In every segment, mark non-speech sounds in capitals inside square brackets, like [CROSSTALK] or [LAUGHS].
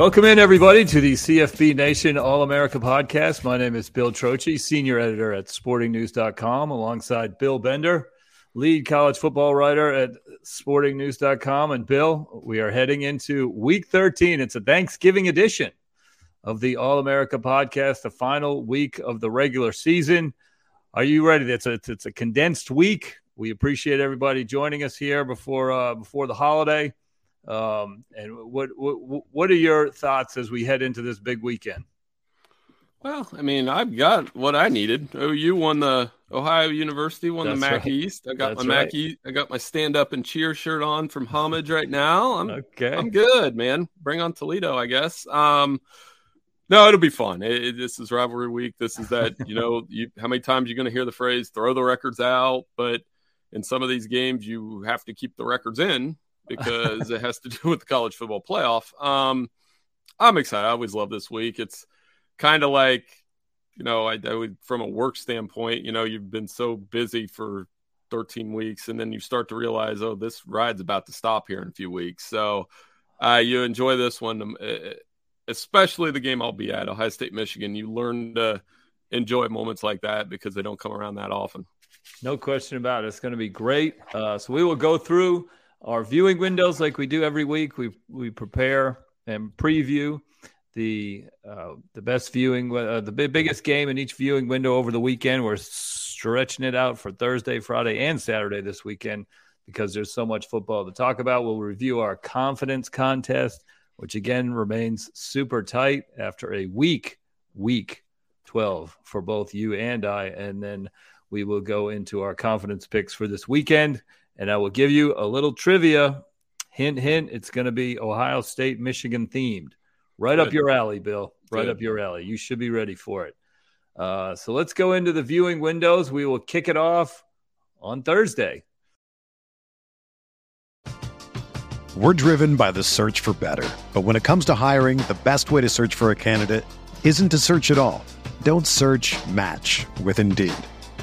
Welcome in, everybody, to the CFB Nation All America podcast. My name is Bill Trocchi, senior editor at sportingnews.com, alongside Bill Bender, lead college football writer at sportingnews.com. And Bill, we are heading into week 13. It's a Thanksgiving edition of the All America podcast, the final week of the regular season. Are you ready? It's a, it's a condensed week. We appreciate everybody joining us here before uh, before the holiday. Um, and what, what what are your thoughts as we head into this big weekend? Well, I mean, I've got what I needed. OU won the Ohio University won That's the MAC right. East. I got That's my right. MAC East. I got my stand up and cheer shirt on from Homage right now. I'm okay. I'm good, man. Bring on Toledo, I guess. Um, no, it'll be fun. It, it, this is rivalry week. This is that. You know, [LAUGHS] you, how many times you're going to hear the phrase "throw the records out," but in some of these games, you have to keep the records in because it has to do with the college football playoff. Um, I'm excited. I always love this week. It's kind of like, you know, I, I would, from a work standpoint, you know, you've been so busy for 13 weeks and then you start to realize, oh, this ride's about to stop here in a few weeks. So uh, you enjoy this one, um, especially the game I'll be at, Ohio State, Michigan. You learn to enjoy moments like that because they don't come around that often. No question about it. It's going to be great. Uh, so we will go through our viewing windows like we do every week. We we prepare and preview the uh, the best viewing, uh, the biggest game in each viewing window over the weekend. We're stretching it out for Thursday, Friday, and Saturday this weekend because there's so much football to talk about. We'll review our confidence contest, which again remains super tight after a week, week 12 for both you and I, and then we will go into our confidence picks for this weekend and I will give you a little trivia. Hint, hint. It's going to be Ohio State, Michigan themed. Right Good. up your alley, Bill. Right Good. up your alley. You should be ready for it. Uh, so let's go into the viewing windows. We will kick it off on Thursday. We're driven by the search for better. But when it comes to hiring, the best way to search for a candidate isn't to search at all. Don't search match with Indeed.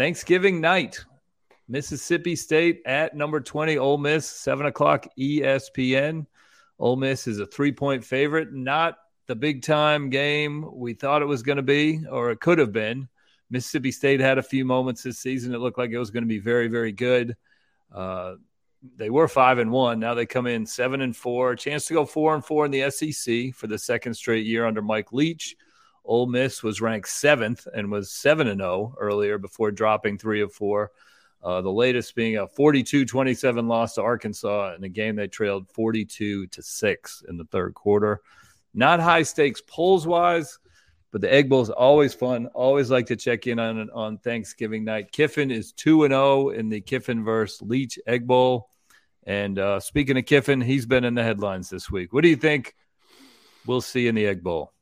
Thanksgiving night, Mississippi State at number 20, Ole Miss, 7 o'clock ESPN. Ole Miss is a three point favorite, not the big time game we thought it was going to be, or it could have been. Mississippi State had a few moments this season. It looked like it was going to be very, very good. Uh, they were five and one. Now they come in seven and four. Chance to go four and four in the SEC for the second straight year under Mike Leach. Ole Miss was ranked seventh and was seven and zero earlier before dropping three of four. Uh, the latest being a 42-27 loss to Arkansas in a game they trailed 42 to six in the third quarter. Not high stakes polls wise. But the Egg Bowl is always fun. Always like to check in on on Thanksgiving night. Kiffin is two and zero oh in the Kiffin versus Leach Egg Bowl. And uh, speaking of Kiffin, he's been in the headlines this week. What do you think we'll see in the Egg Bowl?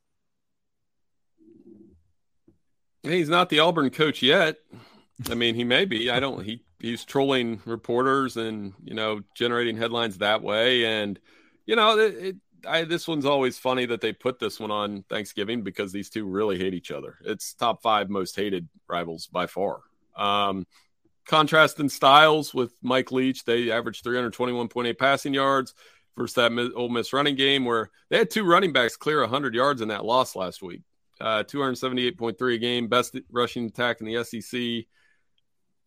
He's not the Auburn coach yet. I mean, he may be. I don't. He he's trolling reporters and you know generating headlines that way. And you know, it, it, I, this one's always funny that they put this one on Thanksgiving because these two really hate each other. It's top five most hated rivals by far. Um, contrast in styles with Mike Leach, they averaged 321.8 passing yards versus that Ole Miss running game where they had two running backs clear 100 yards in that loss last week. Uh, 278.3 a game, best rushing attack in the SEC.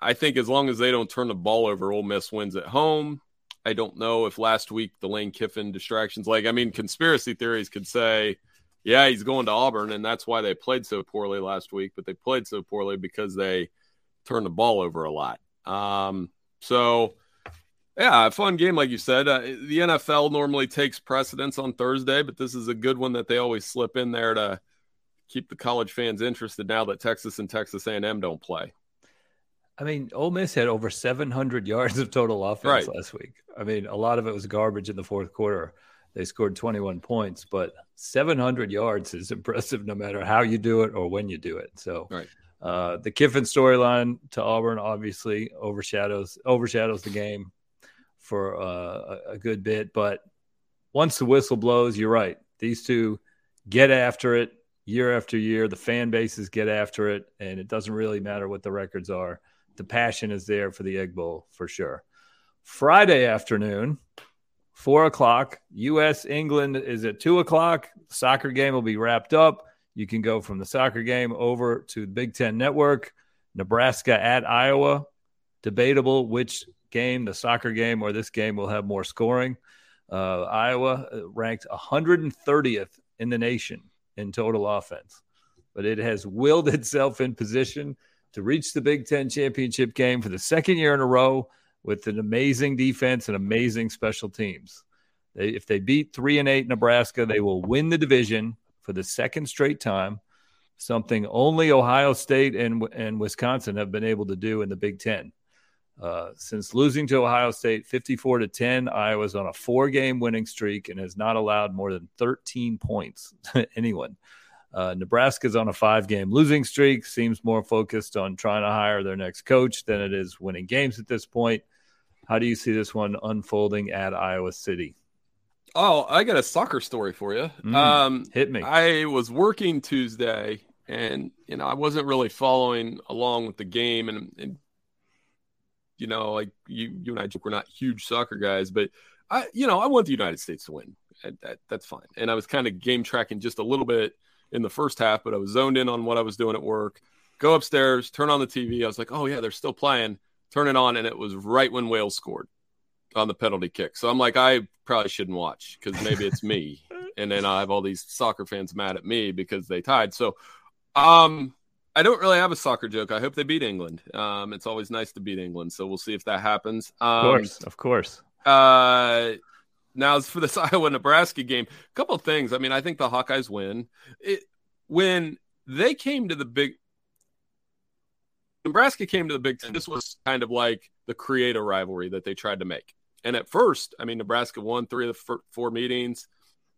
I think as long as they don't turn the ball over, Ole Miss wins at home. I don't know if last week the Lane Kiffin distractions, like, I mean, conspiracy theories could say, yeah, he's going to Auburn, and that's why they played so poorly last week, but they played so poorly because they turned the ball over a lot. Um, so, yeah, a fun game, like you said. Uh, the NFL normally takes precedence on Thursday, but this is a good one that they always slip in there to keep the college fans interested now that Texas and Texas A&M don't play. I mean, Ole Miss had over 700 yards of total offense right. last week. I mean, a lot of it was garbage in the fourth quarter. They scored 21 points, but 700 yards is impressive no matter how you do it or when you do it. So, right. uh, the Kiffin storyline to Auburn obviously overshadows overshadows the game for uh, a, a good bit. But once the whistle blows, you're right. These two get after it year after year. The fan bases get after it, and it doesn't really matter what the records are the passion is there for the Egg Bowl for sure. Friday afternoon, four o'clock. U.S. England is at two o'clock. The soccer game will be wrapped up. You can go from the soccer game over to the Big Ten Network. Nebraska at Iowa. Debatable which game, the soccer game or this game, will have more scoring. Uh, Iowa uh, ranked 130th in the nation in total offense, but it has willed itself in position to reach the Big Ten championship game for the second year in a row with an amazing defense and amazing special teams. They, if they beat three and eight Nebraska, they will win the division for the second straight time, something only Ohio State and, and Wisconsin have been able to do in the Big Ten. Uh, since losing to Ohio State 54 to 10, Iowa's on a four game winning streak and has not allowed more than 13 points to [LAUGHS] anyone. Uh, Nebraska's on a five game losing streak, seems more focused on trying to hire their next coach than it is winning games at this point. How do you see this one unfolding at Iowa City? Oh, I got a soccer story for you. Mm, um, hit me. I was working Tuesday and, you know, I wasn't really following along with the game. And, and you know, like you, you and I joke, we're not huge soccer guys, but I, you know, I want the United States to win. That, that's fine. And I was kind of game tracking just a little bit in the first half, but I was zoned in on what I was doing at work. Go upstairs, turn on the TV. I was like, oh, yeah, they're still playing. Turn it on. And it was right when Wales scored on the penalty kick. So I'm like, I probably shouldn't watch because maybe it's me. [LAUGHS] and then I have all these soccer fans mad at me because they tied. So, um, I don't really have a soccer joke. I hope they beat England. Um, it's always nice to beat England, so we'll see if that happens. Um, of course, of course. Uh, now, for this [LAUGHS] Iowa Nebraska game, a couple of things. I mean, I think the Hawkeyes win. It, when they came to the big Nebraska came to the Big Ten, this was kind of like the create a rivalry that they tried to make. And at first, I mean, Nebraska won three of the four meetings.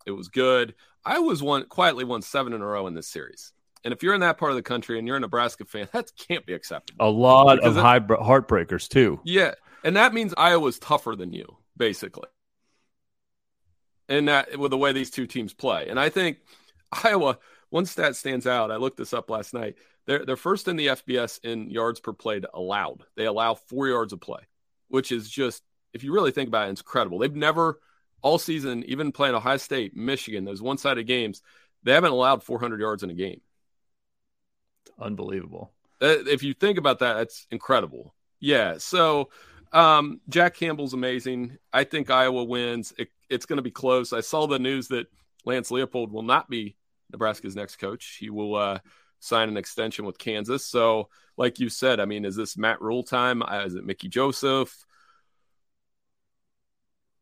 It was good. I was one quietly won seven in a row in this series. And if you're in that part of the country and you're a Nebraska fan, [LAUGHS] that can't be acceptable. A lot of high heartbreakers too. Yeah, and that means Iowa's tougher than you, basically. And that with the way these two teams play, and I think Iowa. One stat stands out. I looked this up last night. They're they're first in the FBS in yards per play allowed. They allow four yards of play, which is just if you really think about it, it's incredible. They've never all season, even playing Ohio State, Michigan, those one sided games, they haven't allowed 400 yards in a game. Unbelievable. Uh, if you think about that, that's incredible. Yeah. So um, Jack Campbell's amazing. I think Iowa wins. It, it's going to be close. I saw the news that Lance Leipold will not be Nebraska's next coach. He will uh, sign an extension with Kansas. So, like you said, I mean, is this Matt Rhule time? Uh, is it Mickey Joseph?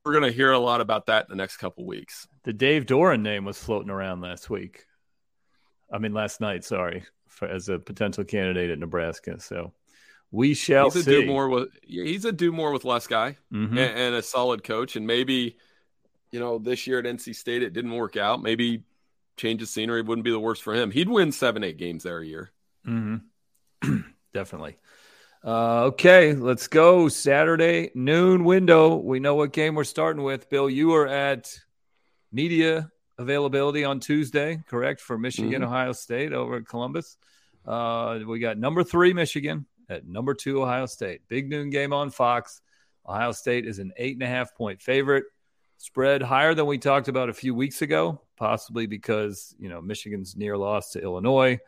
We're going to hear a lot about that in the next couple weeks. The Dave Doeren name was floating around last week. I mean, last night. Sorry, for, as a potential candidate at Nebraska. So we shall he's a see. Do more with he's a do more with less guy mm-hmm. and, and a solid coach. And maybe you know this year at NC State it didn't work out. Maybe change of scenery wouldn't be the worst for him. He'd win seven, eight games there a year. Mm-hmm. [CLEARS THROAT] Definitely. Uh, okay, let's go. Saturday noon window. We know what game we're starting with. Bill, you are at media availability on Tuesday, correct? For Michigan, mm-hmm. Ohio State over at Columbus. Uh, we got number three Michigan at number two Ohio State. Big noon game on Fox. Ohio State is an eight and a half point favorite. Spread higher than we talked about a few weeks ago, possibly because you know Michigan's near loss to Illinois.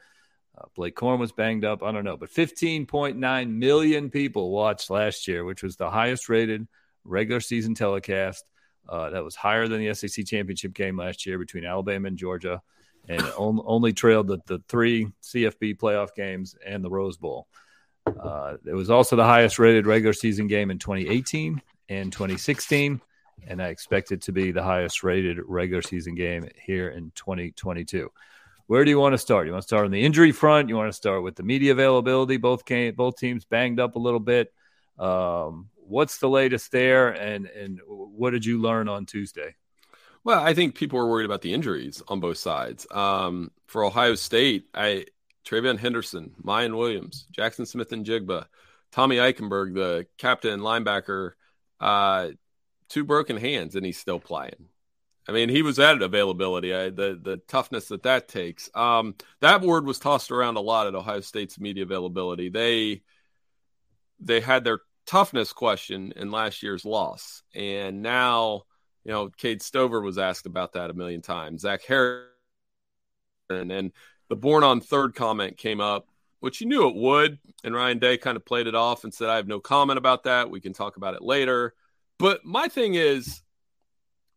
Uh, Blake Corum was banged up. I don't know, but 15.9 million people watched last year, which was the highest rated regular season telecast. Uh, that was higher than the SEC championship game last year between Alabama and Georgia, and on, only trailed the, the three CFB playoff games and the Rose Bowl. Uh, it was also the highest rated regular season game in 2018 and 2016, and I expect it to be the highest rated regular season game here in 2022. Where do you want to start? You want to start on the injury front? You want to start with the media availability? Both came, both teams banged up a little bit. Um, what's the latest there, and and what did you learn on Tuesday? Well, I think people were worried about the injuries on both sides. Um, for Ohio State, I TreVeyon Henderson, Miyan Williams, Jaxon Smith-Njigba, Tommy Eichenberg, the captain linebacker, uh, two broken hands, and he's still playing. I mean, he was at availability. I, the the toughness that that takes. Um, that word was tossed around a lot at Ohio State's media availability. They they had their toughness question in last year's loss, and now you know Cade Stover was asked about that a million times. Zach Harrison and the born on third comment came up, which you knew it would, and Ryan Day kind of played it off and said, "I have no comment about that. We can talk about it later." But my thing is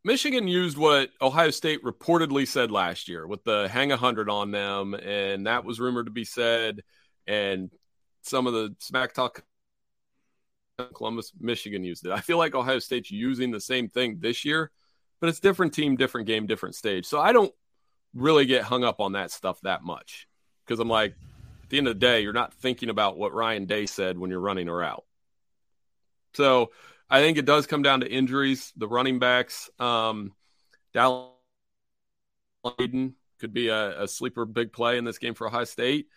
Michigan used what Ohio State reportedly said last year with the hang a hundred on them, and that was rumored to be said. And some of the smack talk Columbus, Michigan used it. I feel like Ohio State's using the same thing this year, but it's different team, different game, different stage. So I don't really get hung up on that stuff that much because I'm like, at the end of the day, you're not thinking about what Ryan Day said when you're running her out. So I think it does come down to injuries. The running backs, um, Dallas could be a, a, sleeper big play in this game for Ohio State.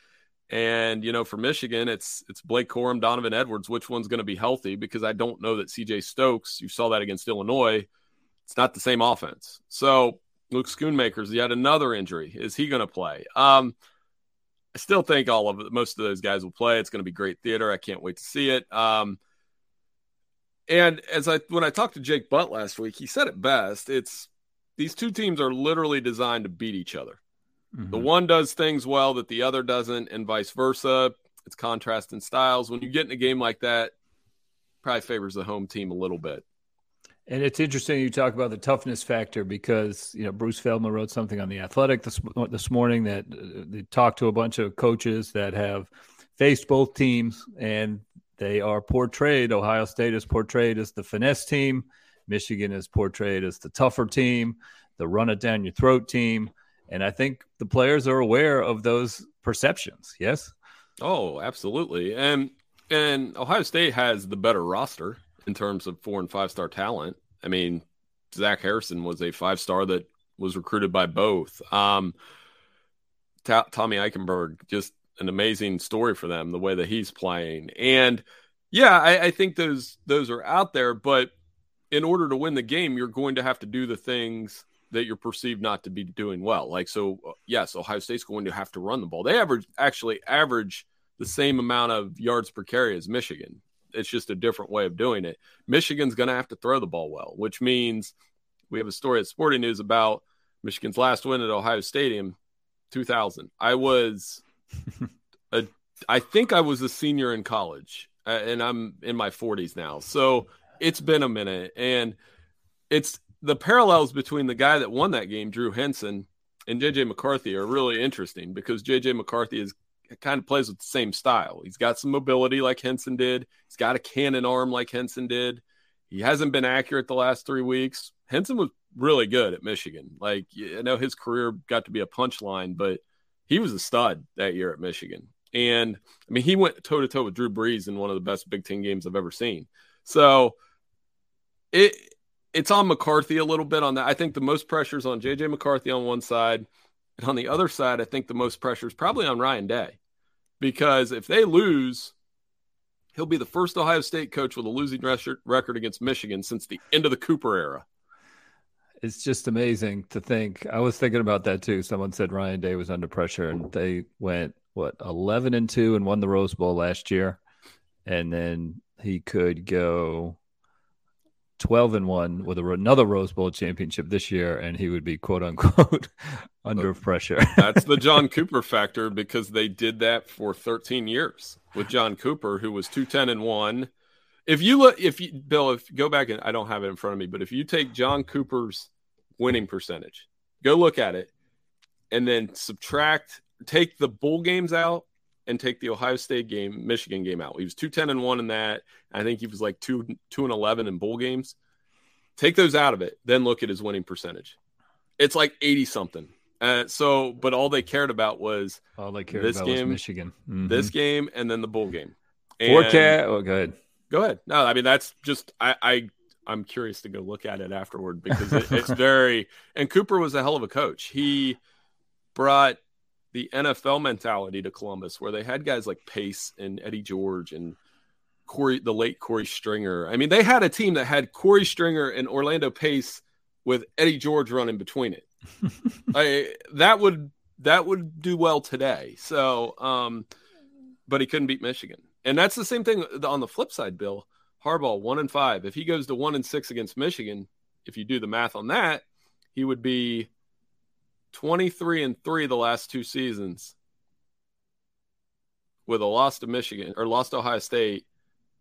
And you know, for Michigan, it's it's Blake Corum, Donovan Edwards. Which one's going to be healthy? Because I don't know that CJ Stokes. You saw that against Illinois. It's not the same offense. So Luke Schoonmaker's yet another injury. Is he going to play? Um, I still think all of it, most of those guys will play. It's going to be great theater. I can't wait to see it. Um, and as I when I talked to Jake Butt last week, he said it best. It's these two teams are literally designed to beat each other. Mm-hmm. The one does things well that the other doesn't, and vice versa. It's contrast in styles. When you get in a game like that, probably favors the home team a little bit. And it's interesting you talk about the toughness factor because you know Bruce Feldman wrote something on the Athletic this this morning that uh, they talked to a bunch of coaches that have faced both teams, and they are portrayed, Ohio State is portrayed as the finesse team, Michigan is portrayed as the tougher team, the run it down your throat team. And I think the players are aware of those perceptions. Yes. Oh, absolutely. And and Ohio State has the better roster. in terms of four and five star talent. I mean, Zach Harrison was a five star that was recruited by both. Um, T- Tommy Eichenberg, just an amazing story for them, the way that he's playing. And yeah, I, I think those those are out there, but in order to win the game, you're going to have to do the things that you're perceived not to be doing well. Like so, uh, yes, Ohio State's going to have to run the ball. They average actually average the same amount of yards per carry as Michigan. It's just a different way of doing it. Michigan's going to have to throw the ball well, which means we have a story at Sporting News about Michigan's last win at Ohio Stadium, 2000. I was [LAUGHS] a, I think I was a senior in college, uh, and I'm in my 40s now. So it's been a minute, and it's the parallels between the guy that won that game, Drew Henson, and JJ McCarthy are really interesting because JJ McCarthy is kind of plays with the same style. He's got some mobility like Henson did. He's got a cannon arm like Henson did. He hasn't been accurate the last three weeks. Henson was really good at Michigan. Like I know his career got to be a punchline, but he was a stud that year at Michigan. And I mean, he went toe to toe with Drew Brees in one of the best Big Ten games I've ever seen. So it it's on McCarthy a little bit on that. I think the most pressure is on JJ McCarthy on one side. And on the other side, I think the most pressure is probably on Ryan Day. Because if they lose, he'll be the first Ohio State coach with a losing record against Michigan since the end of the Cooper era. It's just amazing to think. I was thinking about that too. Someone said Ryan Day was under pressure and they went what 11 and 2 and won the Rose Bowl last year. And then he could go 12 and 1 with a, another Rose Bowl championship this year, and he would be quote unquote [LAUGHS] under pressure. That's the John [LAUGHS] Cooper factor because they did that for 13 years with John Cooper, who was 210 and 1. If you look, if you, Bill, if you go back and I don't have it in front of me, but if you take John Cooper's winning percentage, go look at it, and then subtract, take the bowl games out and take the Ohio State game, Michigan game out. He was 210 and 1 in that. I think he was like 2 2 and 11 in bowl games. Take those out of it, then look at his winning percentage. It's like 80 something. Uh, so, but all they cared about was all they cared this about game, Michigan, mm-hmm. this game, and then the bowl game. And, Forecast. Oh, go ahead. Go ahead. No, I mean that's just I, I I'm curious to go look at it afterward because it, it's [LAUGHS] very. And Cooper was a hell of a coach. He brought the NFL mentality to Columbus, where they had guys like Pace and Eddie George and Corey, the late Corey Stringer. I mean, they had a team that had Corey Stringer and Orlando Pace with Eddie George running between it. [LAUGHS] I, that would that would do well today. So, um, but he couldn't beat Michigan, and that's the same thing on the flip side. Bill Harbaugh one and five. If he goes to one and six against Michigan, if you do the math on that, he would be 23 and 3 the last two seasons with a loss to Michigan or lost to Ohio State.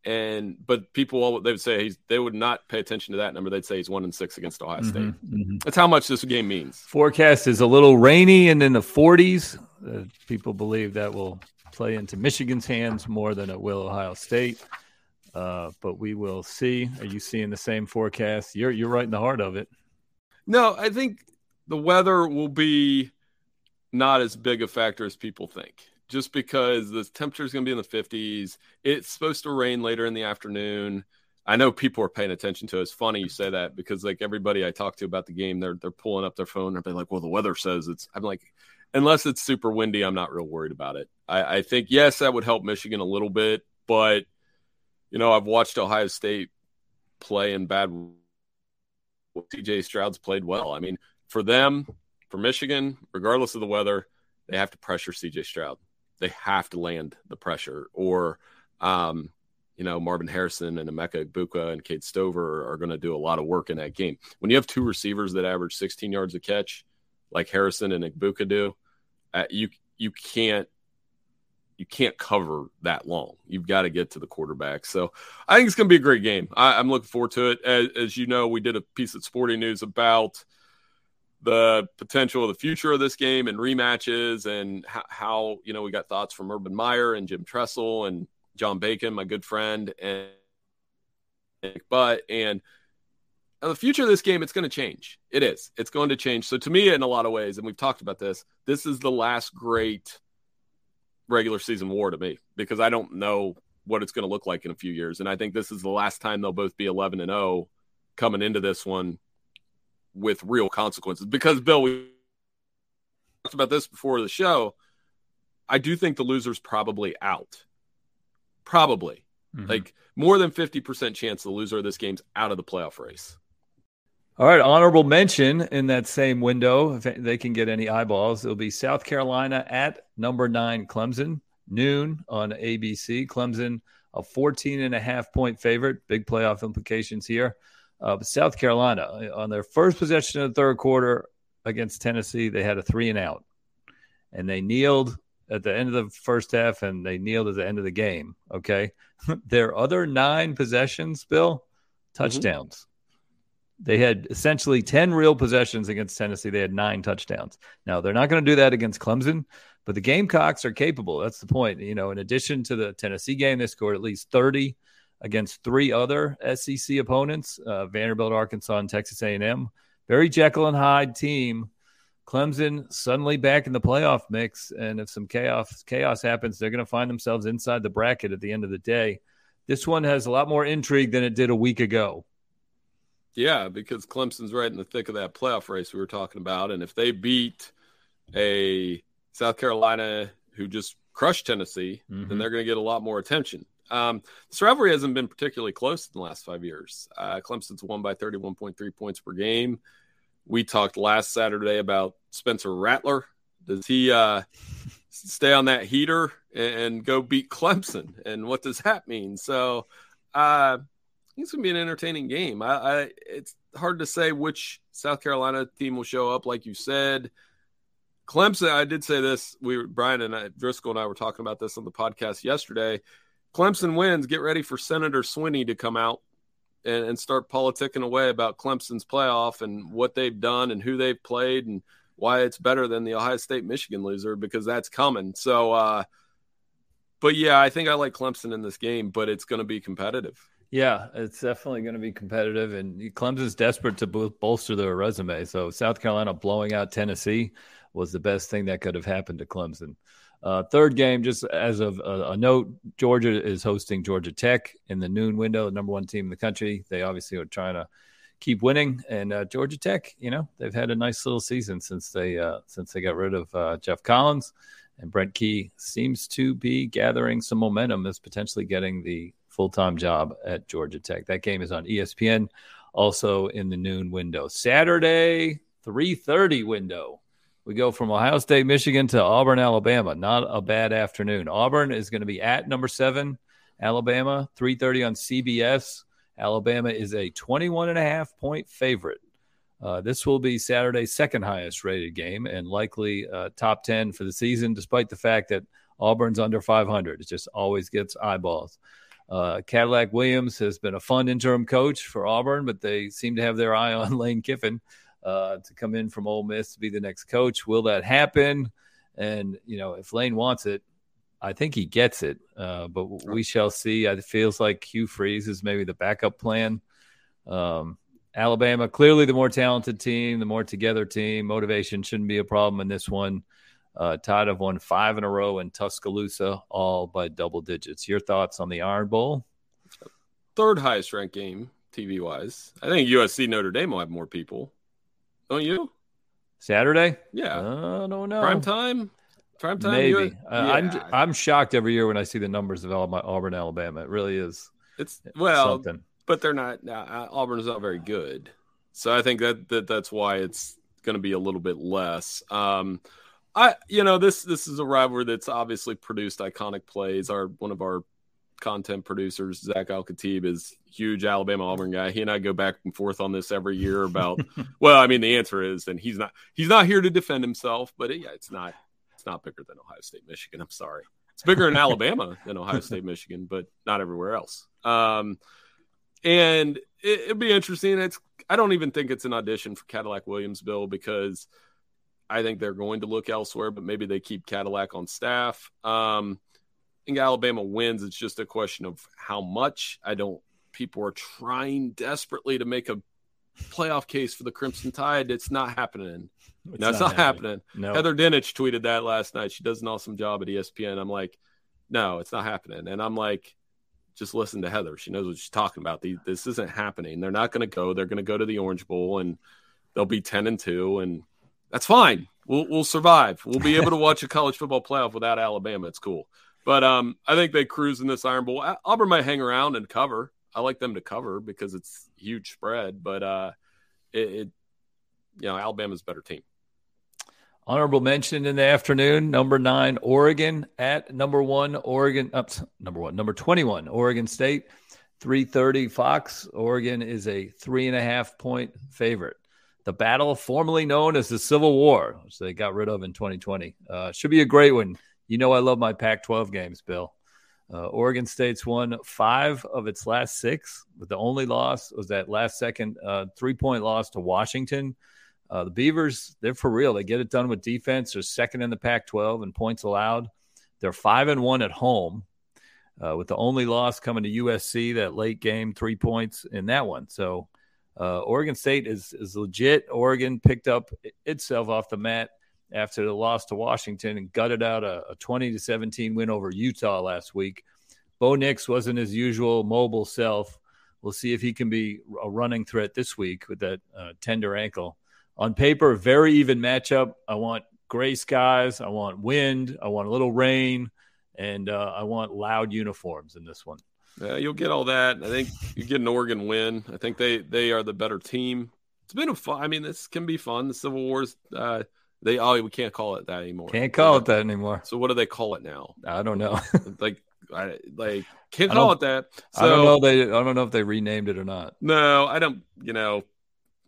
And but people all they would say he's they would not pay attention to that number. They'd say he's one and six against Ohio mm-hmm, State. Mm-hmm. That's how much this game means. Forecast is a little rainy and in the 40s. Uh, people believe that will play into Michigan's hands more than it will Ohio State. Uh, but we will see. Are you seeing the same forecast? You're you're right in the heart of it. No, I think the weather will be not as big a factor as people think just because the temperature is going to be in the 50s it's supposed to rain later in the afternoon i know people are paying attention to it. it's funny you say that because like everybody i talk to about the game they're they're pulling up their phone and they're like well the weather says it's i'm like unless it's super windy i'm not real worried about it i, I think yes that would help michigan a little bit but you know i've watched ohio state play in bad CJ Stroud's played well. I mean, for them, for Michigan, regardless of the weather, they have to pressure CJ Stroud. They have to land the pressure, or, um, you know, Marvin Harrison and Emeka Egbuka and Cade Stover are going to do a lot of work in that game. When you have two receivers that average 16 yards a catch, like Harrison and Egbuka do, uh, you you can't you can't cover that long. You've got to get to the quarterback. So I think it's going to be a great game. I, am looking forward to it. As, as, you know, we did a piece at Sporting News about the potential of the future of this game and rematches and how, how, you know we got thoughts from Urban Meyer and Jim Tressel and John Bacon, my good friend, and but and the future of this game, it's going to change. It is. It's going to change. So to me, in a lot of ways, and we've talked about this, this is the last great regular season war to me because I don't know what it's going to look like in a few years. And I think this is the last time they'll both be 11 and 0 coming into this one with real consequences. Because Bill, we talked about this before the show. I do think the loser's probably out. Probably. Mm-hmm. Like more than 50% chance the loser of this game's out of the playoff race. All right, honorable mention in that same window, if they can get any eyeballs, it'll be South Carolina at number nine Clemson, noon on ABC. Clemson, a 14 and a half point favorite, big playoff implications here. Uh, South Carolina, on their first possession of the third quarter against Tennessee, they had a three and out, and they kneeled at the end of the first half and they kneeled at the end of the game. Okay. [LAUGHS] Their other nine possessions, Bill, touchdowns. Mm-hmm. They had essentially 10 real possessions against Tennessee. They had nine touchdowns. Now, they're not going to do that against Clemson, but the Gamecocks are capable. That's the point. You know, in addition to the Tennessee game, they scored at least 30 against three other SEC opponents uh, Vanderbilt, Arkansas, and Texas A&M. Very Jekyll and Hyde team Clemson suddenly back in the playoff mix, and if some chaos chaos happens, they're going to find themselves inside the bracket at the end of the day. This one has a lot more intrigue than it did a week ago. Yeah, because Clemson's right in the thick of that playoff race we were talking about, and if they beat a South Carolina who just crushed Tennessee, mm-hmm. then they're going to get a lot more attention. Um, this rivalry hasn't been particularly close in the last five years. Uh, Clemson's won by 31.3 points per game. We talked last Saturday about Spencer Rattler. Does he uh, stay on that heater and go beat Clemson? And what does that mean? So uh, it's going to be an entertaining game. I, I, it's hard to say which South Carolina team will show up, like you said. Clemson, I did say this. We Brian and I, Driscoll and I were talking about this on the podcast yesterday. Clemson wins. Get ready for Senator Swinney to come out and, and start politicking away about Clemson's playoff and what they've done and who they've played and why it's better than the Ohio State Michigan loser because that's coming. So, uh, but yeah, I think I like Clemson in this game, but it's going to be competitive. Yeah, it's definitely going to be competitive, and Clemson's desperate to bolster their resume. So South Carolina blowing out Tennessee was the best thing that could have happened to Clemson. Uh, third game, just as of a, a, note, Georgia is hosting Georgia Tech in the noon window, number one team in the country. They obviously are trying to keep winning, and uh, Georgia Tech, you know, they've had a nice little season since they uh, since they got rid of uh, Geoff Collins, and Brent Key seems to be gathering some momentum as potentially getting the full time job at Georgia Tech. That game is on ESPN, also in the noon window. Saturday, three thirty window. We go from Ohio State, Michigan to Auburn, Alabama. Not a bad afternoon. Auburn is going to be at number seven, Alabama, 3.30 on CBS. Alabama is a 21 and a half point favorite. Uh, this will be Saturday's second highest rated game and likely uh, top 10 for the season, despite the fact that Auburn's under 500. It just always gets eyeballs. Uh, Cadillac Williams has been a fun interim coach for Auburn, but they seem to have their eye on [LAUGHS] Lane Kiffin uh, to come in from Ole Miss to be the next coach. Will that happen? And you know, if Lane wants it, I think he gets it. Uh, but we shall see. It feels like Hugh Freeze is maybe the backup plan. Um, Alabama, clearly the more talented team, the more together team. Motivation shouldn't be a problem in this one. Uh, Tide have won five in a row in Tuscaloosa, all by double digits. Your thoughts on the Iron Bowl? Third highest ranked game TV wise. I think USC Notre Dame will have more people. Don't you? Saturday? Yeah. I don't know. Prime time? Prime time? Maybe. Uh, yeah. I'm I'm shocked every year when I see the numbers of Auburn, Alabama. It really is. It's well, something. but they're not. Uh, Auburn is not very good, so I think that, that that's why it's going to be a little bit less. Um, I you know this this is a rivalry that's obviously produced iconic plays. Our one of our content producers, Zac Al-Khateeb, is huge Alabama Auburn guy. He and I go back and forth on this every year about. [LAUGHS] well, I mean, the answer is, and he's not he's not here to defend himself, but yeah, it's not it's not bigger than Ohio State, Michigan. I'm sorry, it's bigger in Alabama than Ohio State, Michigan, but not everywhere else. Um, and it, it'd be interesting. It's I don't even think it's an audition for Cadillac Williams Bill because I think they're going to look elsewhere, but maybe they keep Cadillac on staff. Um, think Alabama wins. It's just a question of how much. I don't. People are trying desperately to make a playoff case for the Crimson Tide. It's not happening. It's no, it's not, not happening. happening. No. Heather Dinich tweeted that last night. She does an awesome job at ESPN. I'm like, no, it's not happening. And I'm like, just listen to Heather. She knows what she's talking about. this isn't happening. They're not going to go. They're going to go to the Orange Bowl and they'll be 10 and 2 and that's fine. We'll we'll survive. We'll be able to watch a college football playoff without Alabama. It's cool. But um, I think they cruise in this Iron Bowl. Auburn might hang around and cover. I like them to cover because it's huge spread, but uh, it, it you know Alabama's better team. Honorable mention in the afternoon, number nine, Oregon at number one, Oregon, up number one, number 21, Oregon State, 330 Fox. Oregon is a three and a half point favorite. The battle formerly known as the Civil War, which they got rid of in 2020. Uh, should be a great one. You know, I love my Pac 12 games, Bill. Uh, Oregon State's won five of its last six, but the only loss was that last second uh, three point loss to Washington. Uh, the Beavers, they're for real. They get it done with defense. They're second in the Pac 12 in points allowed. They're five and one at home, uh, with the only loss coming to USC, that late game, three points in that one. So uh, Oregon State is, is legit. Oregon picked up itself off the mat after the loss to Washington and gutted out a, a 20 to 17 win over Utah last week. Bo Nix wasn't his usual mobile self. We'll see if he can be a running threat this week with that uh, tender ankle on paper, very even matchup. I want gray skies. I want wind. I want a little rain, and uh, I want loud uniforms in this one. Yeah, you'll get all that. I think you get an Oregon win. I think they they are the better team. It's been a fun. I mean, this can be fun. The Civil Wars. Uh, they oh we can't call it that anymore. Can't call it that anymore. So what do they call it now? I don't know. [LAUGHS] like I like can't call it that. So, I don't know. They I don't know if they renamed it or not. No, I don't. You know,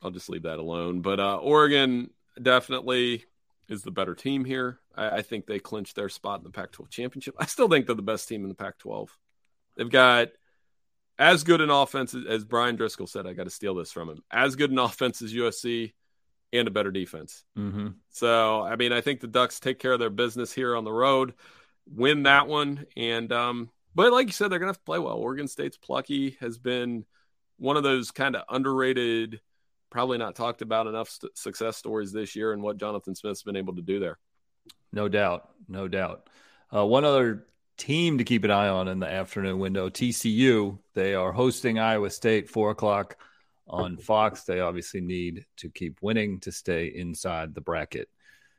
I'll just leave that alone. But uh, Oregon definitely is the better team here. I, I think they clinched their spot in the Pac 12 championship. I still think they're the best team in the Pac 12. They've got as good an offense as Brian Driscoll said. I got to steal this from him. As good an offense as USC and a better defense. Mm-hmm. So, I mean, I think the Ducks take care of their business here on the road, win that one. And, um, but like you said, they're going to have to play well. Oregon State's plucky has been one of those kind of underrated probably not talked about enough st- success stories this year and what Jonathan Smith's been able to do there. No doubt, no doubt. Uh, one other team to keep an eye on in the afternoon window, TCU. They are hosting Iowa State four o'clock on Fox. They obviously need to keep winning to stay inside the bracket.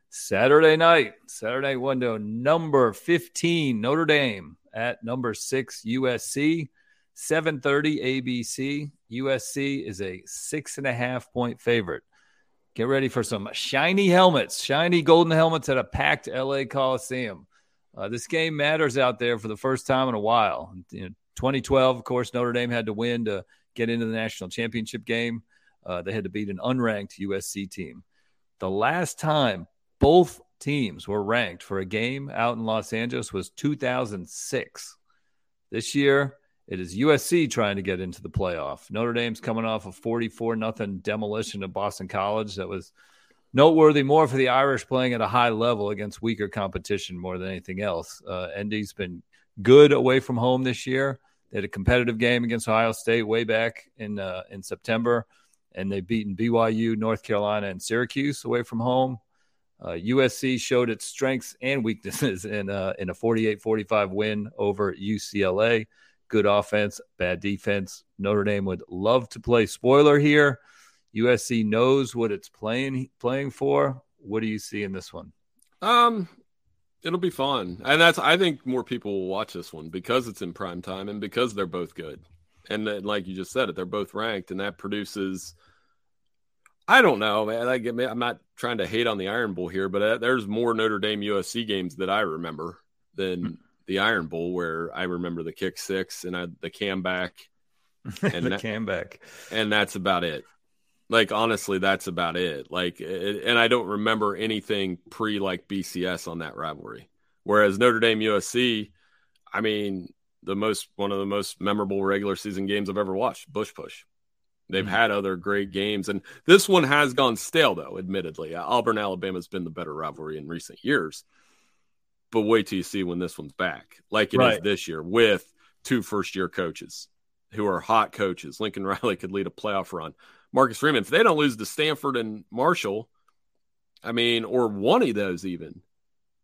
Saturday night, Saturday window, number 15, Notre Dame at number six, USC. 7:30 ABC. USC is a six and a half point favorite. Get ready for some shiny helmets, shiny golden helmets at a packed LA Coliseum. Uh, this game matters out there for the first time in a while. Know, 2012, of course, Notre Dame had to win to get into the national championship game. Uh, they had to beat an unranked USC team. The last time both teams were ranked for a game out in Los Angeles was 2006. This year, it is USC trying to get into the playoff. Notre Dame's coming off a 44 nothing demolition of Boston College that was noteworthy more for the Irish playing at a high level against weaker competition more than anything else. Uh, ND's been good away from home this year. They had a competitive game against Ohio State way back in uh, in September, and they've beaten BYU, North Carolina, and Syracuse away from home. Uh, USC showed its strengths and weaknesses [LAUGHS] in uh, in a 48-45 win over UCLA good offense, bad defense. Notre Dame would love to play spoiler here. USC knows what it's playing playing for. What do you see in this one? Um, it'll be fun, and that's I think more people will watch this one because it's in prime time and because they're both good, and then, like you just said it, they're both ranked, and that produces. I don't know, man. Like, I'm not trying to hate on the Iron Bowl here, but uh, there's more Notre Dame USC games that I remember than the Iron Bowl where I remember the kick six and I, the cam back [LAUGHS] and the that, cam back, and that's about it. Like honestly, that's about it. Like, it, and I don't remember anything pre like BCS on that rivalry. Whereas Notre Dame USC, I mean, the most one of the most memorable regular season games I've ever watched. Bush push. They've mm-hmm. had other great games, and this one has gone stale, though. Admittedly, Auburn Alabama's been the better rivalry in recent years but wait till you see when this one's back, like it right. is this year with two first year coaches who are hot coaches. Lincoln [LAUGHS] Riley could lead a playoff run. Marcus Freeman, if they don't lose to Stanford and Marshall, I mean, or one of those even,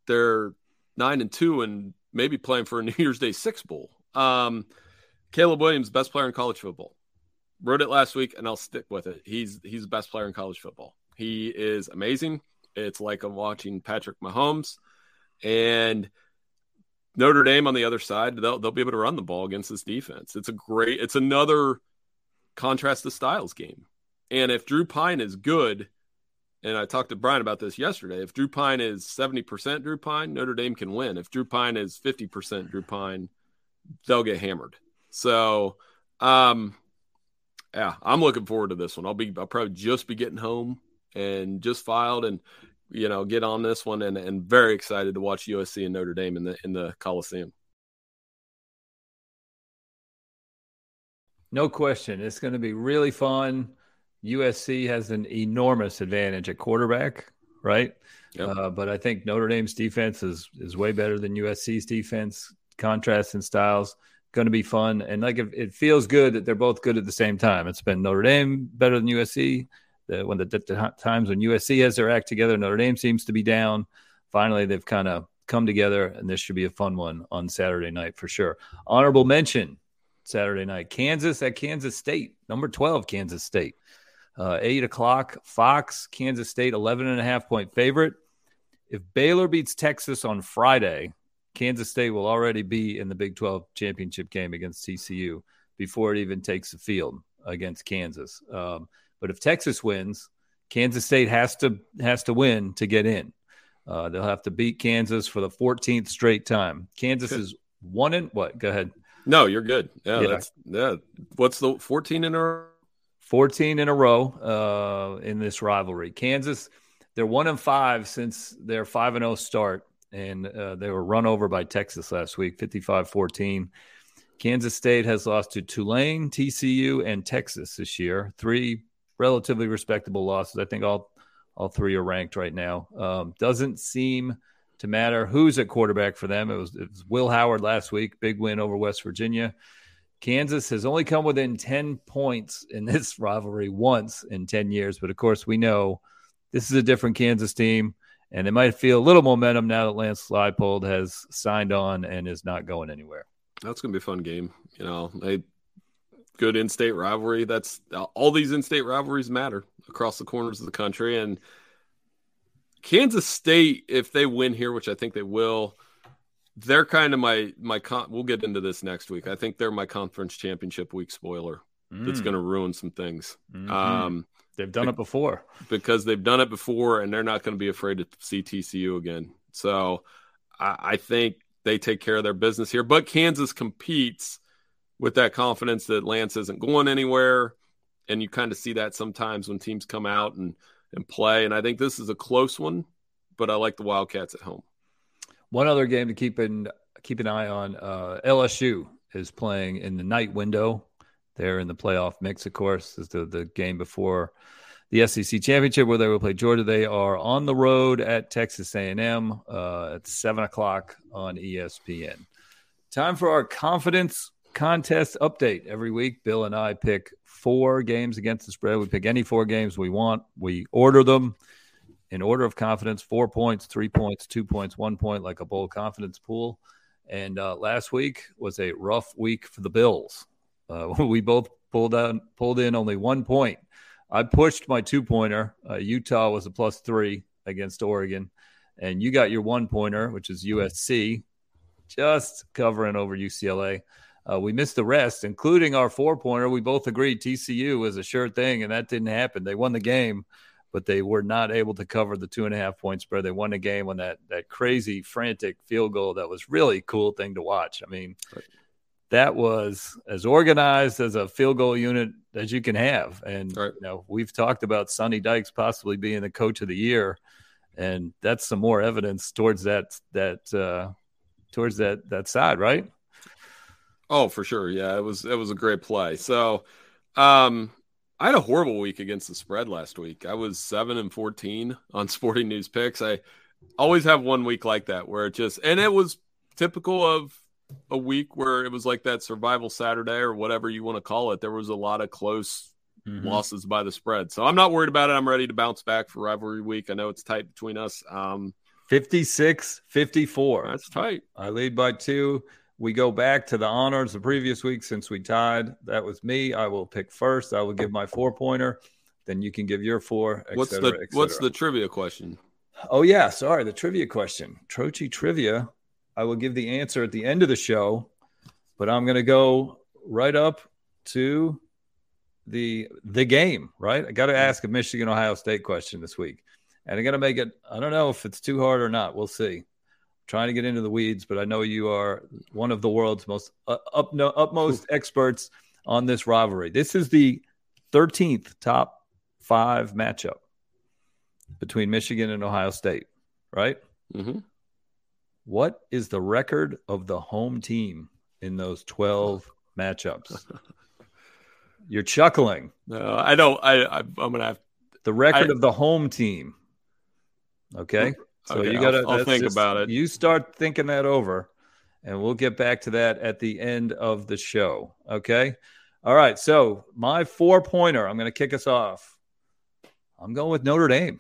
they're nine and two and maybe playing for a [LAUGHS] New Year's Day six bowl. Um, Caleb Williams, best player in college football. Wrote it last week, and I'll stick with it. He's he's the best player in college football. He is amazing. It's like I'm watching Patrick Mahomes, and Notre Dame on the other side. They'll they'll be able to run the ball against this defense. It's a great. It's another contrast to styles game. And if Drew Pyne is good, and I talked to Brian about this yesterday, if Drew Pyne is 70% Drew Pyne, Notre Dame can win. If Drew Pyne is 50% Drew Pyne, they'll get hammered. So, um, yeah, I'm looking forward to this one. I'll be, I'll probably just be getting home and just filed and, you know, get on this one and, and very excited to watch USC and Notre Dame in the, in the Coliseum. No question. It's going to be really fun. USC has an enormous advantage at quarterback, right? Yep. Uh, but I think Notre Dame's defense is is way better than USC's defense. Contrast in styles going to be fun, and like it, it, feels good that they're both good at the same time. It's been Notre Dame better than USC. The, when the, the times when USC has their act together, Notre Dame seems to be down. Finally, they've kind of come together, and this should be a fun one on Saturday night for sure. Honorable mention Saturday night. Kansas at Kansas State, number 12, Kansas State. Uh, 8 o'clock, Fox, Kansas State, 11 and a half point favorite. If Baylor beats Texas on Friday, Kansas State will already be in the Big 12 championship game against TCU before it even takes the field against Kansas. Um, but if Texas wins, Kansas State has to has to win to get in. Uh, they'll have to beat Kansas for the 14th straight time. Kansas is one in what? Go ahead. No, you're good. Yeah, yeah. that's yeah. What's the 14 in a row? 14 in a row uh, in this rivalry. Kansas, they're one and five since their five and zero oh start, and uh, they were run over by Texas last week, 55-14. Kansas State has lost to Tulane, TCU, and Texas this year. Three relatively respectable losses. I think all all three are ranked right now. Um, doesn't seem to matter who's at quarterback for them. It was, it was Will Howard last week, big win over West Virginia. Kansas has only come within 10 points in this [LAUGHS] rivalry once in 10 years. But of course, we know this is a different Kansas team, and they might feel a little momentum now that Lance Leipold has signed on and is not going anywhere. That's going to be a fun game. You know, a good in state rivalry. That's all these in state rivalries matter across the corners of the country. And Kansas State, if they win here, which I think they will, they're kind of my my con- we'll get into this next week. I think they're my conference championship week spoiler. Mm. That's going to ruin some things. Mm-hmm. Um, they've done it before because they've done it before, and they're not going to be afraid to see TCU again. So I, I think they take care of their business here. But Kansas competes with that confidence that Lance isn't going anywhere, and you kind of see that sometimes when teams come out and and play. And I think this is a close one, but I like the Wildcats at home. One other game to keep in keep an eye on: uh, LSU is playing in the night window. They're in the playoff mix, of course. Is the the game before the SEC championship where they will play Georgia. They are on the road at Texas A&M uh, at seven o'clock on ESPN. Time for our confidence contest update. Every week, Bill and I pick four games against the spread. We pick any four games we want. We order them in order of confidence four points, three points, two points, one point, like a bowl confidence pool. And uh, last week was a rough week for the Bills. Uh, [LAUGHS] we both pulled out, pulled in only one point. I pushed my two pointer. Uh, Utah was a plus three against Oregon, and you got your one pointer, which is USC, just covering over UCLA. Uh, we missed the rest, including our four pointer. We both agreed TCU was a sure thing, and that didn't happen. They won the game, but they were not able to cover the two and a half point spread. They won the game on that that crazy, frantic field goal. That was really cool thing to watch. I mean, that was as organized as a field goal unit as you can have. And right. you know, we've talked about Sonny Dykes possibly being the coach of the year, and that's some more evidence towards that that uh, towards that that side, right? Oh, for sure. Yeah, it was it was a great play. So, um, I had a horrible week against the spread last week. I was seven and fourteen on [LAUGHS] Sporting News picks. I always have one week like that where it just and it was typical of a week where it was like that survival Saturday or whatever you want to call it. There was a lot of close mm-hmm. losses by the spread. So I'm not worried about it. I'm ready to bounce back for rivalry week. I know it's tight between us. Um 56 54. That's tight. I lead by two. We go back to the honors the previous week since we tied. That was me. I will pick first. I will give my four pointer. Then you can give your four. what's cetera, the What's the trivia question? Oh yeah, sorry, the trivia question. Trocchi trivia. I will give the answer at the end of the show, but I'm going to go right up to the the game. Right, I got to ask a Michigan Ohio State question this week, and I'm going to make it. I don't know if it's too hard or not. We'll see trying to get into the weeds, but I know you are one of the world's most uh, up no, upmost experts on this rivalry. This is the 13th top five matchup between Michigan and Ohio State, right? Mm-hmm. What is the record of the home team in those 12 [LAUGHS] matchups? You're chuckling. No, I don't. I, I am gonna have the record I, of the home team. Okay. So okay, you got to. Think just, about it. You start thinking that over, and we'll get back to that at the end of the show. Okay. All right. So my four pointer. I'm going to kick us off. I'm going with Notre Dame.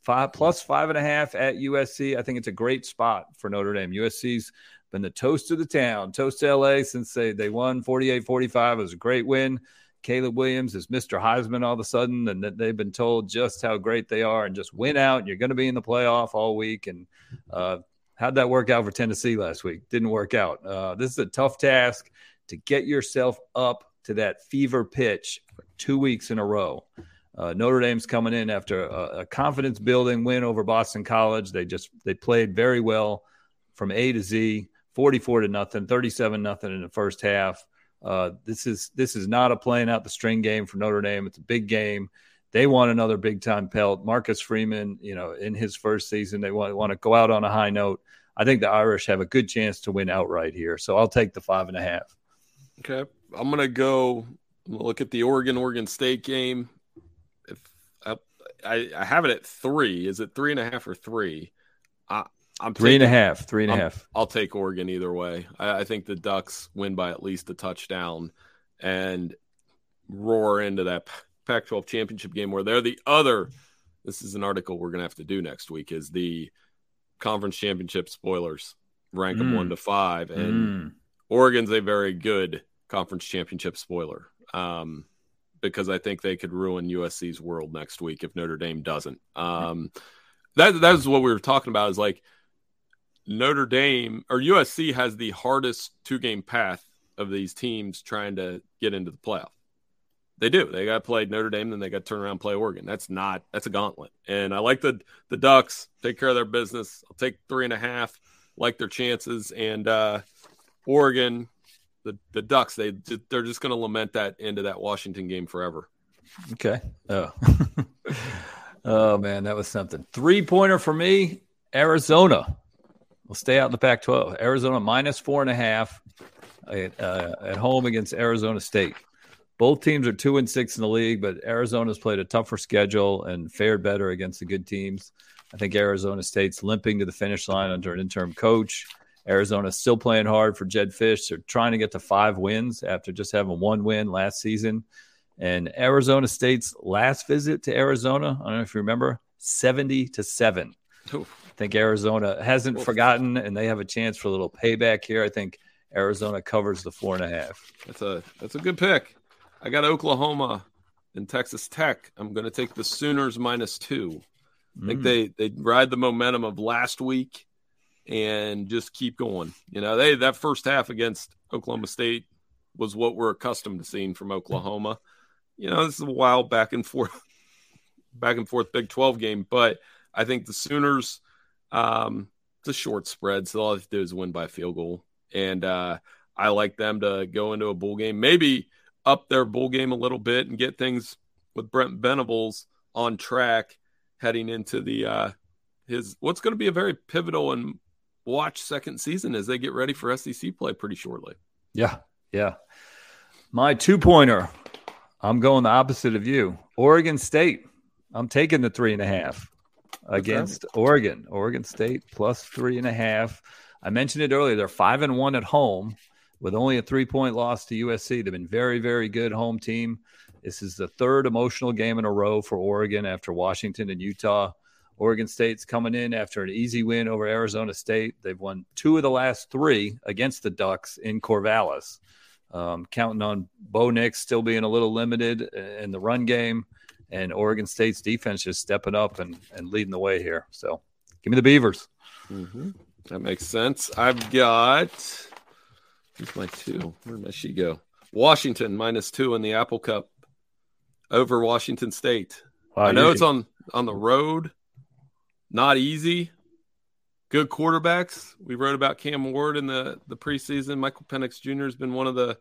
Five plus five and a half at USC. I think it's a great spot for Notre Dame. USC's been the toast of the town, toast to LA since they, they won 48 45. It was a great win. Caleb Williams is Mr. Heisman all of a sudden, and that they've been told just how great they are and just win out. And you're going to be in the playoff all week. And uh, how'd that work out for Tennessee last week? Didn't work out. Uh, this is a tough task to get yourself up to that fever pitch for two weeks in a row. Uh, Notre Dame's coming in after a, a confidence building win over Boston College. They just they played very well from A to Z, 44 to nothing, 37 nothing in the first half. Uh, this is this is not a playing out the string game for Notre Dame. It's a big game. They want another big time pelt. Marcus Freeman, you know, in his first season, they want, want to go out on a high note. I think the Irish have a good chance to win outright here. So I'll take the five and a half. Okay. I'm gonna go look at the Oregon Oregon State game. If I, I, I have it at three, is it three and a half or three? I, I'm three taking, and a half, three and a half. I'll take Oregon either way. I, I, think the Ducks win by at least a touchdown and roar into that Pac-12 championship game where they're the other. This is an article we're gonna have to do next week. Is the conference championship spoilers rank mm. them one to five, and mm. Oregon's a very good conference championship spoiler. Um, because I think they could ruin USC's world next week if Notre Dame doesn't. Um, that that's what we were talking about. Is like Notre Dame or USC has the hardest two game path of these teams trying to get into the playoff. They do. They got to play Notre Dame, then they got to turn around and play Oregon. That's not that's a gauntlet. And I like the the Ducks take care of their business. I'll take three and a half. Like their chances and uh, Oregon, the the Ducks they they're just going to lament that into that Washington game forever. Okay. Oh. [LAUGHS] oh man, that was something. Three pointer for me. Arizona We'll stay out in the Pac 12. Arizona minus four and a half at, uh, at home against Arizona State. Both teams are two and six in the league, but Arizona's played a tougher schedule and fared better against the good teams. I think Arizona State's limping to the finish line under an interim coach. Arizona's still playing hard for Jedd Fisch. They're trying to get to five wins after just having one win last season. And Arizona State's last visit to Arizona, I don't know if you remember, 70 to 7. Oof. I think Arizona hasn't forgotten, and they have a chance for a little payback here. I think Arizona covers the four and a half. That's a that's a good pick. I got Oklahoma and Texas Tech. I'm going to take the Sooners minus two. I think mm. they they ride the momentum of last week and just keep going. You know, they that first half against Oklahoma State was what we're accustomed to seeing from Oklahoma. You know, this is a wild back and forth, back and forth Big Twelve game, but I think the Sooners um, it's a short spread, so all they have to do is win by field goal. And uh, I like them to go into a bowl game, maybe up their bowl game a little bit and get things with Brent Venables on track heading into the uh, his what's going to be a very pivotal and watch second season as they get ready for SEC play pretty shortly. Yeah, yeah. My two pointer, I'm going the opposite of you. Oregon State. I'm taking the three and a half against Oregon. Oregon State plus three and a half. I mentioned it earlier. They're five and one at home with only a three point loss to USC. They've been very, very good home team. This is the third emotional game in a row for Oregon after Washington and Utah. Oregon State's coming in after an easy win over Arizona State. They've won two of the last three against the Ducks in Corvallis. Um, counting on Bo Nix still being a little limited in the run game, and Oregon State's defense just stepping up and, and leading the way here. So give me the Beavers. Mm-hmm. That makes sense. I've got. Where's my two? Where did sheet go? Washington minus two in the Apple Cup over Washington State. Wow, I know it's on on the road, not easy. Good quarterbacks. We wrote about Cam Ward in the the preseason. Michael Penix Jr. has been one of the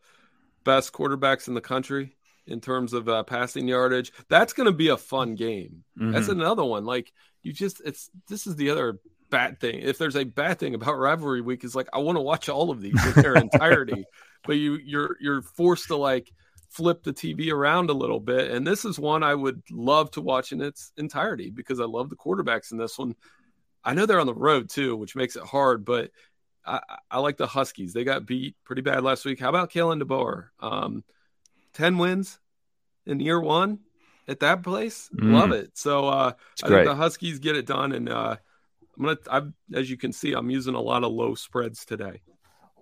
best quarterbacks in the country in terms of uh, passing yardage. That's going to be a fun game. Mm-hmm. That's another one. Like you just, it's this is the other bad thing. If there's a bad thing about rivalry week, is like I want to watch all of these in their [LAUGHS] entirety, but you you're you're forced to like flip the TV around a little bit. And this is one I would love to watch in its entirety because I love the quarterbacks in this one. I know they're on the road too, which makes it hard, but I, I like the Huskies. They got beat pretty bad last week. How about Kalen DeBoer? Um, 10 wins in year one at that place. Mm. Love it. So uh, I think the Huskies get it done. And uh, I'm going to, I'm, as you can see, I'm using a lot of low spreads today.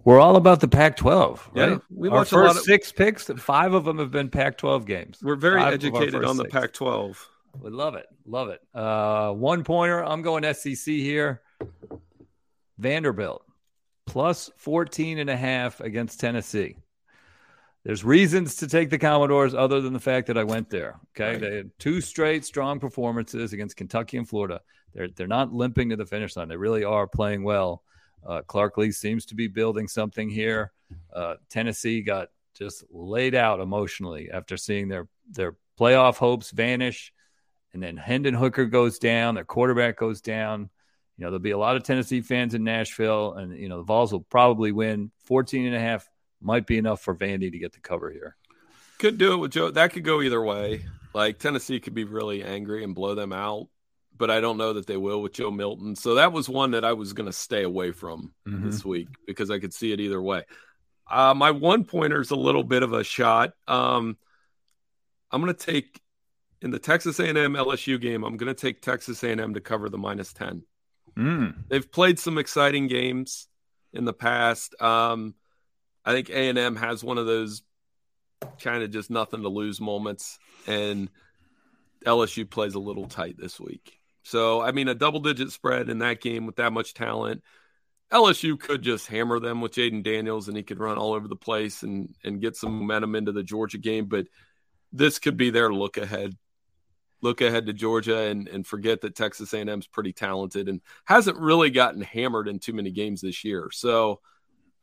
We're all about the Pac-12, right? Yeah, we Our first of, six picks, five of them have been Pac-12 games. We're very five educated on the six. Pac-12. We love it, love it. Uh, one pointer. I'm going SEC here. Vanderbilt plus 14 and a half against Tennessee. There's reasons to take the Commodores other than the fact that I went there. Okay. Right. They had two straight strong performances against Kentucky and Florida. They're, they're not limping to the finish line. They really are playing well. Uh, Clark Lea seems to be building something here. Uh, Tennessee got just laid out emotionally after seeing their their playoff hopes vanish, and then Hendon Hooker goes down, their quarterback goes down. You know, there'll be a lot of Tennessee fans in Nashville, and you know the Vols will probably win 14 and a half. Might be enough for Vandy to get the cover here. Could do it with Joe. That could go either way. Like Tennessee could be really angry and blow them out but I don't know that they will with Joe Milton. So that was one that I was going to stay away from mm-hmm. this week because I could see it either way. Uh, my one pointer is a little bit of a shot. Um, I'm going to take in the Texas A&M LSU game. I'm going to take Texas A&M to cover the minus ten. Mm. They've played some exciting games in the past. Um, I think A&M has one of those kind of just nothing to lose moments, and LSU plays a little tight this week. So, I mean, a double digit spread in that game with that much talent. LSU could just hammer them with Jayden Daniels and he could run all over the place and, and get some momentum into the Georgia game. But this could be their look ahead. Look ahead to Georgia and, and forget that Texas A&M's pretty talented and hasn't really gotten hammered in too many games this year. So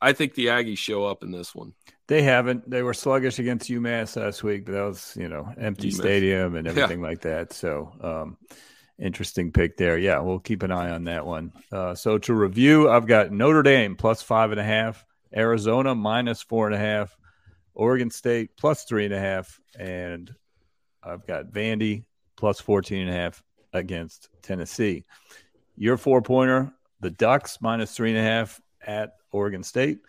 I think the Aggies show up in this one. They haven't. They were sluggish against UMass last week, but that was, you know, empty UMass. stadium and everything yeah. like that. So, um, Interesting pick there. Yeah, we'll keep an eye on that one. Uh, so to review, I've got Notre Dame plus five and a half, Arizona minus four and a half, Oregon State plus three and a half, and I've got Vandy plus 14 and a half against Tennessee. Your four pointer, the Ducks minus three and a half at Oregon State,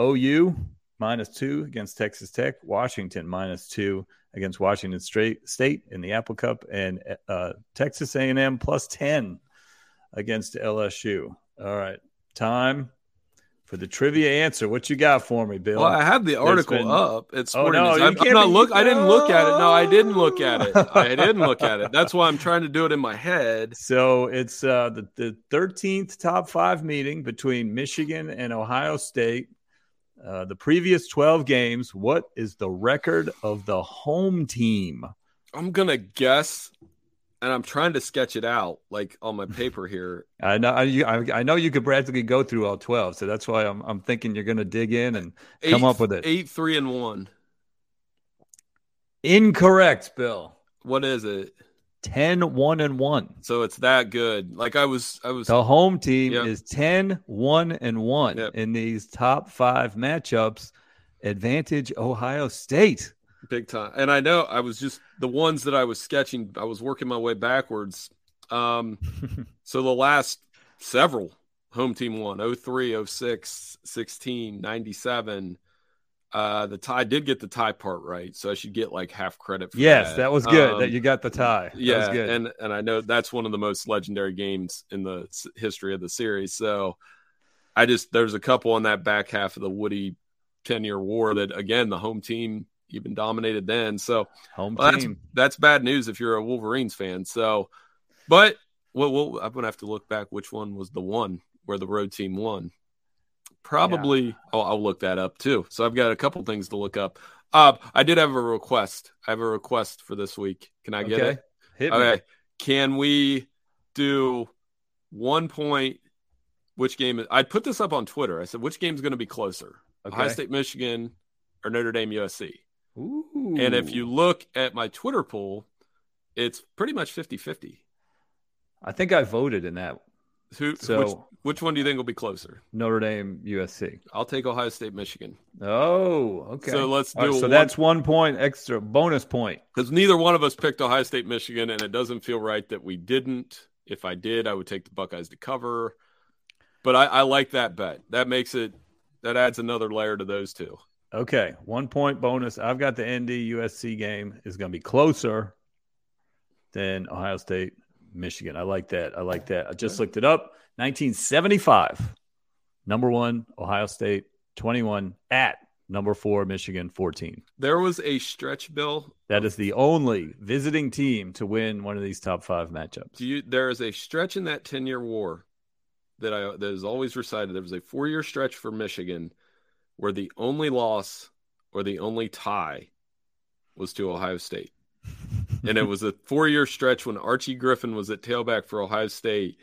OU minus two against Texas Tech, Washington minus two against Washington State in the Apple Cup, and uh, Texas A&M plus ten against LSU. All right, time for the trivia answer. What you got for me, Bill? Well, I have the article been... up. It's oh, no, I'm, I'm not look. I didn't look at it. No, I didn't look at it. [LAUGHS] I didn't look at it. That's why I'm trying to do it in my head. So it's uh, the the 13th top five meeting between Michigan and Ohio State. Uh, the previous 12 games, what is the record of the home team? I'm going to guess, and I'm trying to sketch it out like on my [LAUGHS] paper here. I know I, I know you could practically go through all 12, so that's why I'm, I'm thinking you're going to dig in and eight, come up with it. 8 3 and 1. Incorrect, Bill. What is it? 10 1 and 1 so it's that good like i was i was the home team yep. is 10 1 and 1 yep. in these top five matchups advantage ohio state big time and i know i was just the ones that i was sketching i was working my way backwards um [LAUGHS] so the last several home team won 03 06 16 97 Uh, the tie did get the tie part right, so I should get like half credit. for Yes, that, that was good. Um, that you got the tie. That yeah, and and I know that's one of the most legendary games in the history of the series. So I just there's a couple on that back half of the Woody ten year war that again the home team even dominated then. So home well, that's team. that's bad news if you're a Wolverines fan. So, but well, well, I'm gonna have to look back which one was the one where the road team won. Probably, oh, I'll look that up too. So I've got a couple things to look up. Uh, I did have a request. I have a request for this week. Can I get Okay. it? Hit me. Okay. Can we do one point? Which game? I'd put this up on Twitter. I said, which game is going to be closer? Ohio State, Michigan, or Notre Dame, USC? Ooh. And if you look at my Twitter poll, it's pretty much 50 50. I think I voted in that Who, So- which, which one do you think will be closer? Notre Dame USC. I'll take Ohio State, Michigan. Oh, okay. So let's All right, do so one- that's one point extra bonus point. Because neither one of us picked Ohio State, Michigan, and it doesn't feel right that we didn't. If I did, I would take the Buckeyes to cover. But I, I like that bet. That makes it, that adds another layer to those two. Okay, one point bonus. I've got the ND USC game is going to be closer than Ohio State Michigan. I like that. I like that. I just looked it up. 1975, number one Ohio State, 21 at number four Michigan, 14. There was a stretch bill. That is the only visiting team to win one of these top five matchups. Do you? There is a stretch in that ten year war that I that is always recited. There was a four year stretch for Michigan where the only loss or the only tie was to Ohio State, [LAUGHS] and it was a four year stretch when Archie Griffin was at tailback for Ohio State.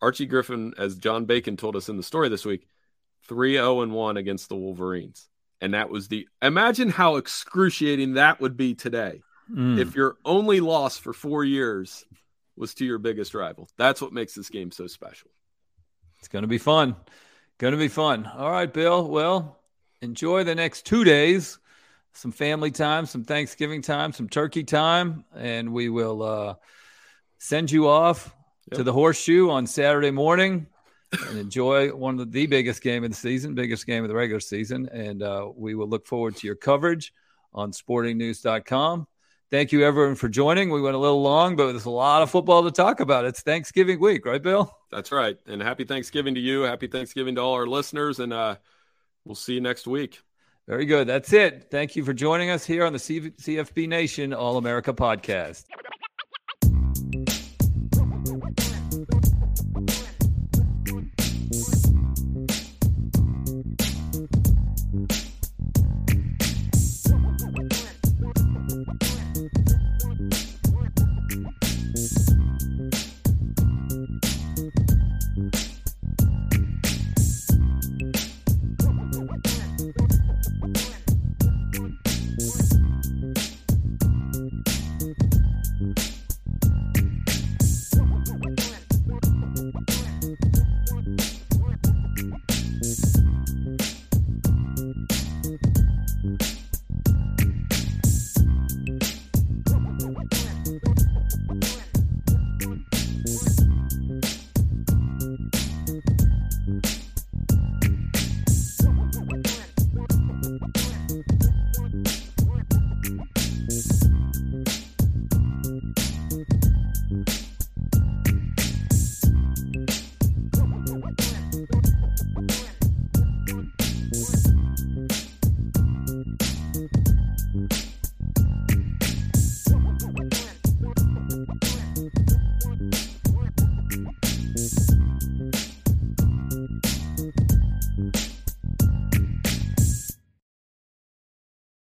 Archie Griffin, as John Bacon told us in the story this week, 3 0 and 1 against the Wolverines. And that was the imagine how excruciating that would be today Mm. if your only loss for four years was to your biggest rival. That's what makes this game so special. It's going to be fun. Going to be fun. All right, Bill. Well, enjoy the next two days. Some family time, some Thanksgiving time, some turkey time, and we will uh, send you off to the horseshoe on Saturday morning and enjoy one of the biggest game of the season, biggest game of the regular season. And uh, we will look forward to your coverage on sportingnews.com. Thank you, everyone, for joining. We went a little long, but there's a lot of football to talk about. It's Thanksgiving week, right, Bill? That's right. And happy Thanksgiving to you. Happy Thanksgiving to all our listeners. And uh, we'll see you next week. Very good. That's it. Thank you for joining us here on the CFB Nation All America podcast.